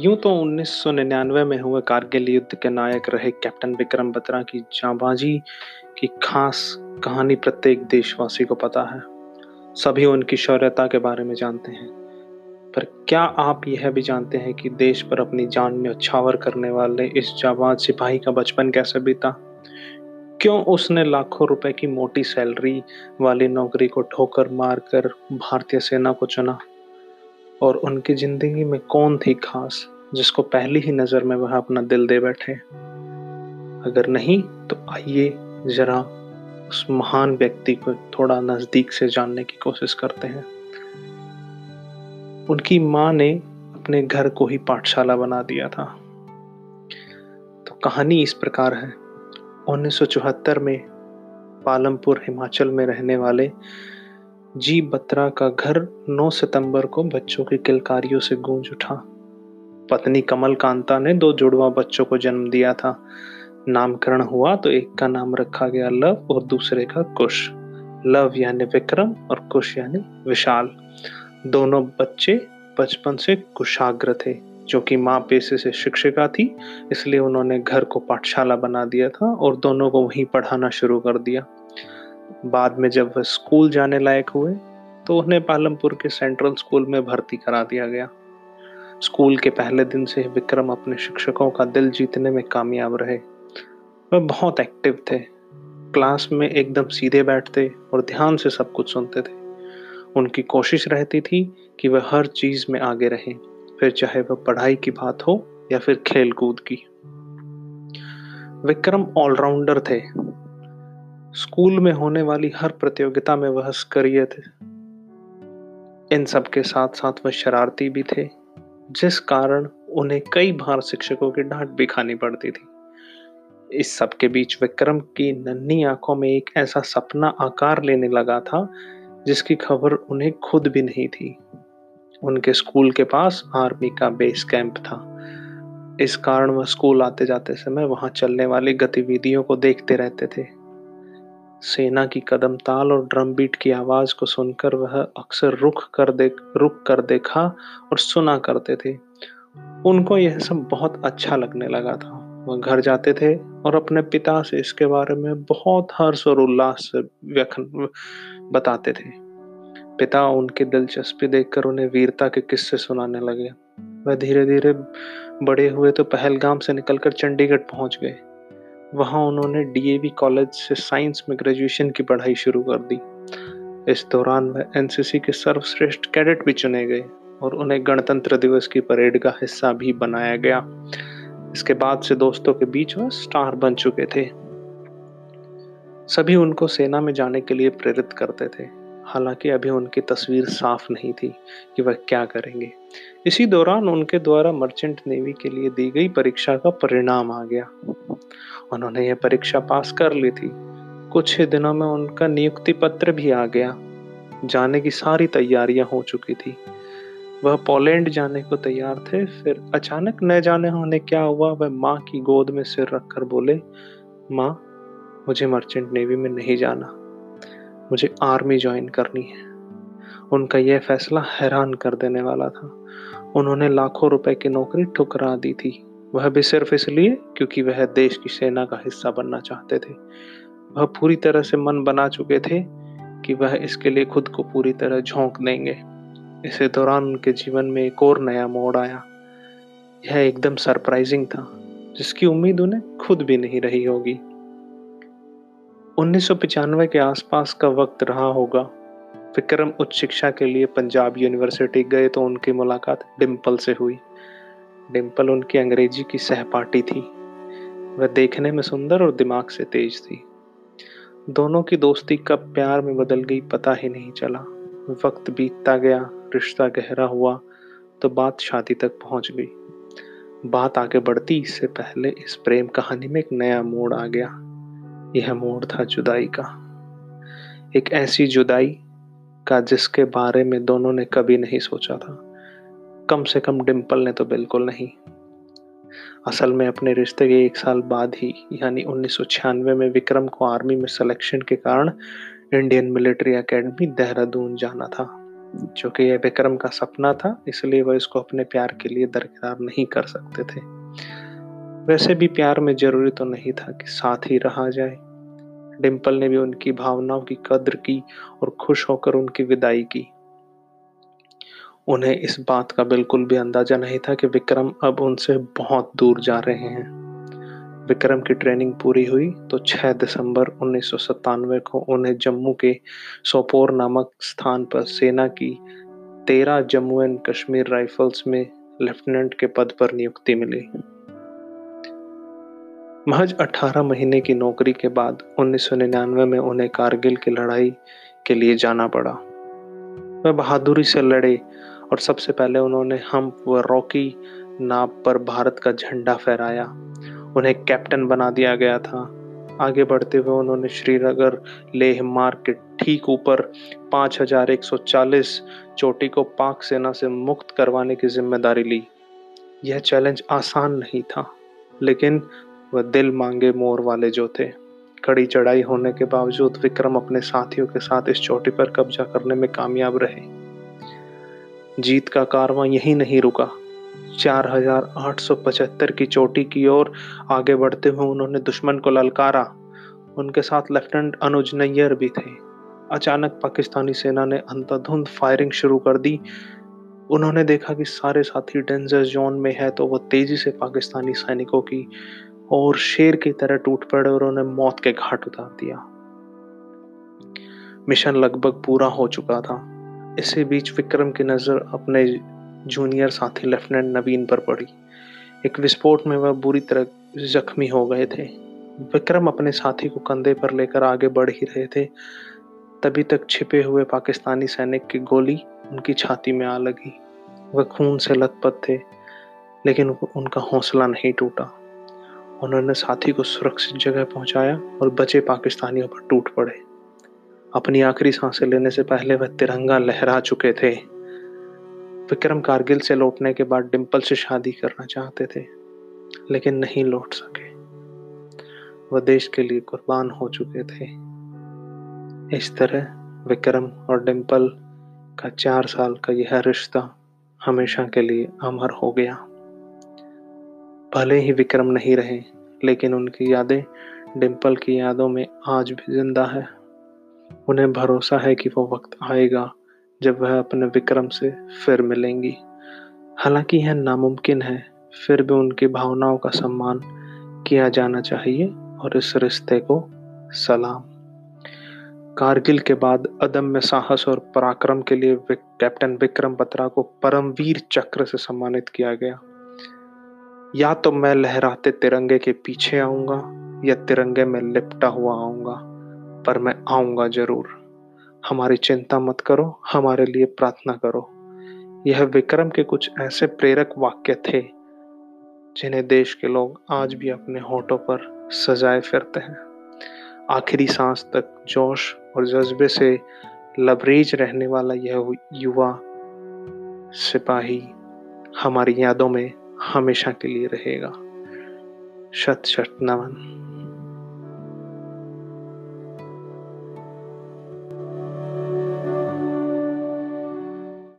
यूँ तो 1999 में हुए कारगिल युद्ध के नायक रहे कैप्टन विक्रम बत्रा की जाबाजी की खास कहानी प्रत्येक देशवासी को पता है। सभी उनकी शौर्यता के बारे में जानते हैं। पर क्या आप यह भी जानते हैं कि देश पर अपनी जान न्यौछावर करने वाले इस जाबाज सिपाही का बचपन कैसे बीता? क्यों उसने लाखों रुपए की मोटी सैलरी वाली नौकरी को ठोकर मारकर भारतीय सेना को चुना? और उनकी ज़िंदगी में कौन थी खास? जिसको पहली ही नज़र में वह अपना दिल दे बैठे। अगर नहीं तो आइए जरा उस महान व्यक्ति को थोड़ा नज़दीक से जानने की कोशिश करते हैं। उनकी माँ ने अपने घर को ही पाठशाला बना दिया था। तो कहानी इस प्रकार है। 1974 में पालमपुर हिमाचल में रहने वाले जी बत्रा का घर 9 सितंबर को बच्चों की किलकारियों से गूंज उठा। पत्नी कमल कांता ने दो जुड़वा बच्चों को जन्म दिया था। नामकरण हुआ तो एक का नाम रखा गया लव और दूसरे का कुश। लव यानी विक्रम और कुश यानी विशाल। दोनों बच्चे बचपन से कुशाग्र थे, जो कि माँ पेशे से शिक्षिका थी, इसलिए उन्होंने घर को पाठशाला बना दिया था और दोनों को वहीं पढ़ाना शुरू कर दिया। बाद में जब वह स्कूल जाने लायक हुए तो उन्हें पालमपुर के सेंट्रल स्कूल में भर्ती करा दिया गया। स्कूल के पहले दिन से विक्रम अपने शिक्षकों का दिल जीतने में कामयाब रहे। वह बहुत एक्टिव थे। क्लास में एकदम सीधे बैठते और ध्यान से सब कुछ सुनते थे। उनकी कोशिश रहती थी कि वह हर चीज़ में आगे रहें, फिर चाहे वह पढ़ाई की बात हो या फिर खेल कूद की। विक्रम ऑलराउंडर थे। स्कूल में होने वाली हर प्रतियोगिता में वह सक्रिय थे। इन सब के साथ साथ वह शरारती भी थे। जिस कारण उन्हें कई बार शिक्षकों की डांट भी खानी पड़ती थी। इस सब के बीच विक्रम की नन्ही आँखों में एक ऐसा सपना आकार लेने लगा था, जिसकी खबर उन्हें खुद भी नहीं थी। उनके स्कूल के पास आर्मी का बेस कैंप था। इस कारण वह स्कूल आते जाते समय वहाँ चलने वाली गतिविधियों को देखते रहते थे। सेना की कदम ताल और ड्रम बीट की आवाज़ को सुनकर वह अक्सर रुक कर देख रुक कर देखा और सुना करते थे। उनको यह सब बहुत अच्छा लगने लगा था। वह घर जाते थे और अपने पिता से इसके बारे में बहुत हर्ष और उल्लास से व्यखन, बताते थे। पिता उनकी दिलचस्पी देखकर उन्हें वीरता के किस्से सुनाने लगे। वह धीरे धीरे बड़े हुए तो पहलगाम से निकलकर चंडीगढ़ पहुँच गए। वहाँ उन्होंने डीएवी कॉलेज से साइंस में ग्रेजुएशन की पढ़ाई शुरू कर दी। इस दौरान वह एनसीसी के सर्वश्रेष्ठ कैडेट भी चुने गए और उन्हें गणतंत्र दिवस की परेड का हिस्सा भी बनाया गया। इसके बाद से दोस्तों के बीच वह स्टार बन चुके थे। सभी उनको सेना में जाने के लिए प्रेरित करते थे। हालाँकि अभी उनकी तस्वीर साफ़ नहीं थी कि वह क्या करेंगे। इसी दौरान उनके द्वारा मर्चेंट नेवी के लिए दी गई परीक्षा का परिणाम आ गया। उन्होंने यह परीक्षा पास कर ली थी। कुछ ही दिनों में उनका नियुक्ति पत्र भी आ गया। जाने की सारी तैयारियाँ हो चुकी थी। वह पोलैंड जाने को तैयार थे, फिर अचानक न जाने होने क्या हुआ, वह माँ की गोद में सिर रखकर बोले, माँ, मुझे मर्चेंट नेवी में नहीं जाना। मुझे आर्मी ज्वाइन करनी है। उनका यह फैसला हैरान कर देने वाला था। उन्होंने लाखों रुपए की नौकरी ठुकरा दी थी। वह भी सिर्फ़ इसलिए क्योंकि वह देश की सेना का हिस्सा बनना चाहते थे। वह पूरी तरह से मन बना चुके थे कि वह इसके लिए खुद को पूरी तरह झोंक देंगे। इसी दौरान उनके जीवन में एक और नया मोड़ आया। यह एकदम सरप्राइजिंग था, जिसकी उम्मीद उन्हें खुद भी नहीं रही होगी। उन्नीस के आसपास का वक्त रहा होगा। विक्रम उच्च शिक्षा के लिए पंजाब यूनिवर्सिटी गए तो उनकी मुलाकात डिम्पल से हुई। डिम्पल उनकी अंग्रेज़ी की सहपाठी थी। वह देखने में सुंदर और दिमाग से तेज थी। दोनों की दोस्ती कब प्यार में बदल गई, पता ही नहीं चला। वक्त बीतता गया, रिश्ता गहरा हुआ तो बात शादी तक पहुँच गई। बात आगे बढ़ती, इससे पहले इस प्रेम कहानी में एक नया मोड़ आ गया। यह मोड़ था जुदाई का। एक ऐसी जुदाई का जिसके बारे में दोनों ने कभी नहीं सोचा था। कम से कम डिम्पल ने तो बिल्कुल नहीं। असल में अपने रिश्ते के एक साल बाद ही, यानी उन्नीस सौ छियानवे में विक्रम को आर्मी में सिलेक्शन के कारण इंडियन मिलिट्री एकेडमी देहरादून जाना था। जो कि यह विक्रम का सपना था, इसलिए वह इसको अपने प्यार के लिए दरकिरार नहीं कर सकते थे। वैसे भी प्यार में ज़रूरी तो नहीं था कि साथ ही रहा जाए। डिम्पल ने भी उनकी भावनाओं की कद्र की और खुश होकर उनकी विदाई की। उन्हें इस बात का बिल्कुल भी अंदाज़ा नहीं था कि विक्रम अब उनसे बहुत दूर जा रहे हैं। विक्रम की ट्रेनिंग पूरी हुई तो 6 दिसंबर उन्नीस सौ सत्तानवे को उन्हें जम्मू के सोपोर नामक स्थान पर सेना की तेरह जम्मू एंड कश्मीर राइफल्स में लेफ्टिनेंट के पद पर नियुक्ति मिली। महज 18 महीने की नौकरी के बाद 1999 में उन्हें कारगिल की लड़ाई के लिए जाना पड़ा। वह बहादुरी से लड़े और सबसे पहले उन्होंने हम व रॉकी नाव पर भारत का झंडा फहराया। उन्हें कैप्टन बना दिया गया था। आगे बढ़ते हुए उन्होंने श्रीनगर लेह मार्ग के ठीक ऊपर 5140 चोटी को पाक सेना से मुक्त करवाने की ज़िम्मेदारी ली। यह चैलेंज आसान नहीं था, लेकिन वह दिल मांगे मोर वाले जो थे। कड़ी चढ़ाई होने के बावजूद विक्रम अपने साथियों के साथ इस चोटी पर कब्जा करने में कामयाब रहे। जीत का कारवां यही नहीं रुका। 4875 की चोटी की ओर आगे बढ़ते हुए उन्होंने दुश्मन को ललकारा। उनके साथ लेफ्टिनेंट अनुज नैयर भी थे। अचानक पाकिस्तानी सेना ने अंधाधुंध फायरिंग शुरू कर दी। उन्होंने देखा कि सारे साथी डेंजर जोन में है तो वह तेज़ी से पाकिस्तानी सैनिकों की और शेर की तरह टूट पड़े और उन्हें मौत के घाट उतार दिया। मिशन लगभग पूरा हो चुका था। इसी बीच विक्रम की नज़र अपने जूनियर साथी लेफ्टिनेंट नवीन पर पड़ी। एक विस्फोट में वह बुरी तरह जख्मी हो गए थे। विक्रम अपने साथी को कंधे पर लेकर आगे बढ़ ही रहे थे। तभी तक छिपे हुए पाकिस्तानी सैनिक की गोली उनकी छाती में आ लगी। वह खून से लथपथ थे, लेकिन उनका हौसला नहीं टूटा। उन्होंने साथी को सुरक्षित जगह पहुँचाया और बचे पाकिस्तानियों पर टूट पड़े। अपनी आखिरी साँसें लेने से पहले वह तिरंगा लहरा चुके थे। विक्रम कारगिल से लौटने के बाद डिम्पल से शादी करना चाहते थे, लेकिन नहीं लौट सके। वह देश के लिए कुर्बान हो चुके थे। इस तरह विक्रम और डिम्पल का चार साल का यह रिश्ता हमेशा के लिए अमर हो गया। भले ही विक्रम नहीं रहे, लेकिन उनकी यादें डिम्पल की यादों में आज भी ज़िंदा है। उन्हें भरोसा है कि वो वक्त आएगा जब वह अपने विक्रम से फिर मिलेंगी। हालाँकि यह नामुमकिन है, फिर भी उनकी भावनाओं का सम्मान किया जाना चाहिए और इस रिश्ते को सलाम। कारगिल के बाद अदम्य साहस और पराक्रम के लिए कैप्टन विक्रम बत्रा को परमवीर चक्र से सम्मानित किया गया। या तो मैं लहराते तिरंगे के पीछे आऊँगा, या तिरंगे में लिपटा हुआ आऊँगा, पर मैं आऊँगा ज़रूर। हमारी चिंता मत करो, हमारे लिए प्रार्थना करो। यह विक्रम के कुछ ऐसे प्रेरक वाक्य थे, जिन्हें देश के लोग आज भी अपने होठों पर सजाए फिरते हैं। आखिरी सांस तक जोश और जज्बे से लबरेज रहने वाला यह युवा सिपाही हमारी यादों में हमेशा के लिए रहेगा। शत शत नमन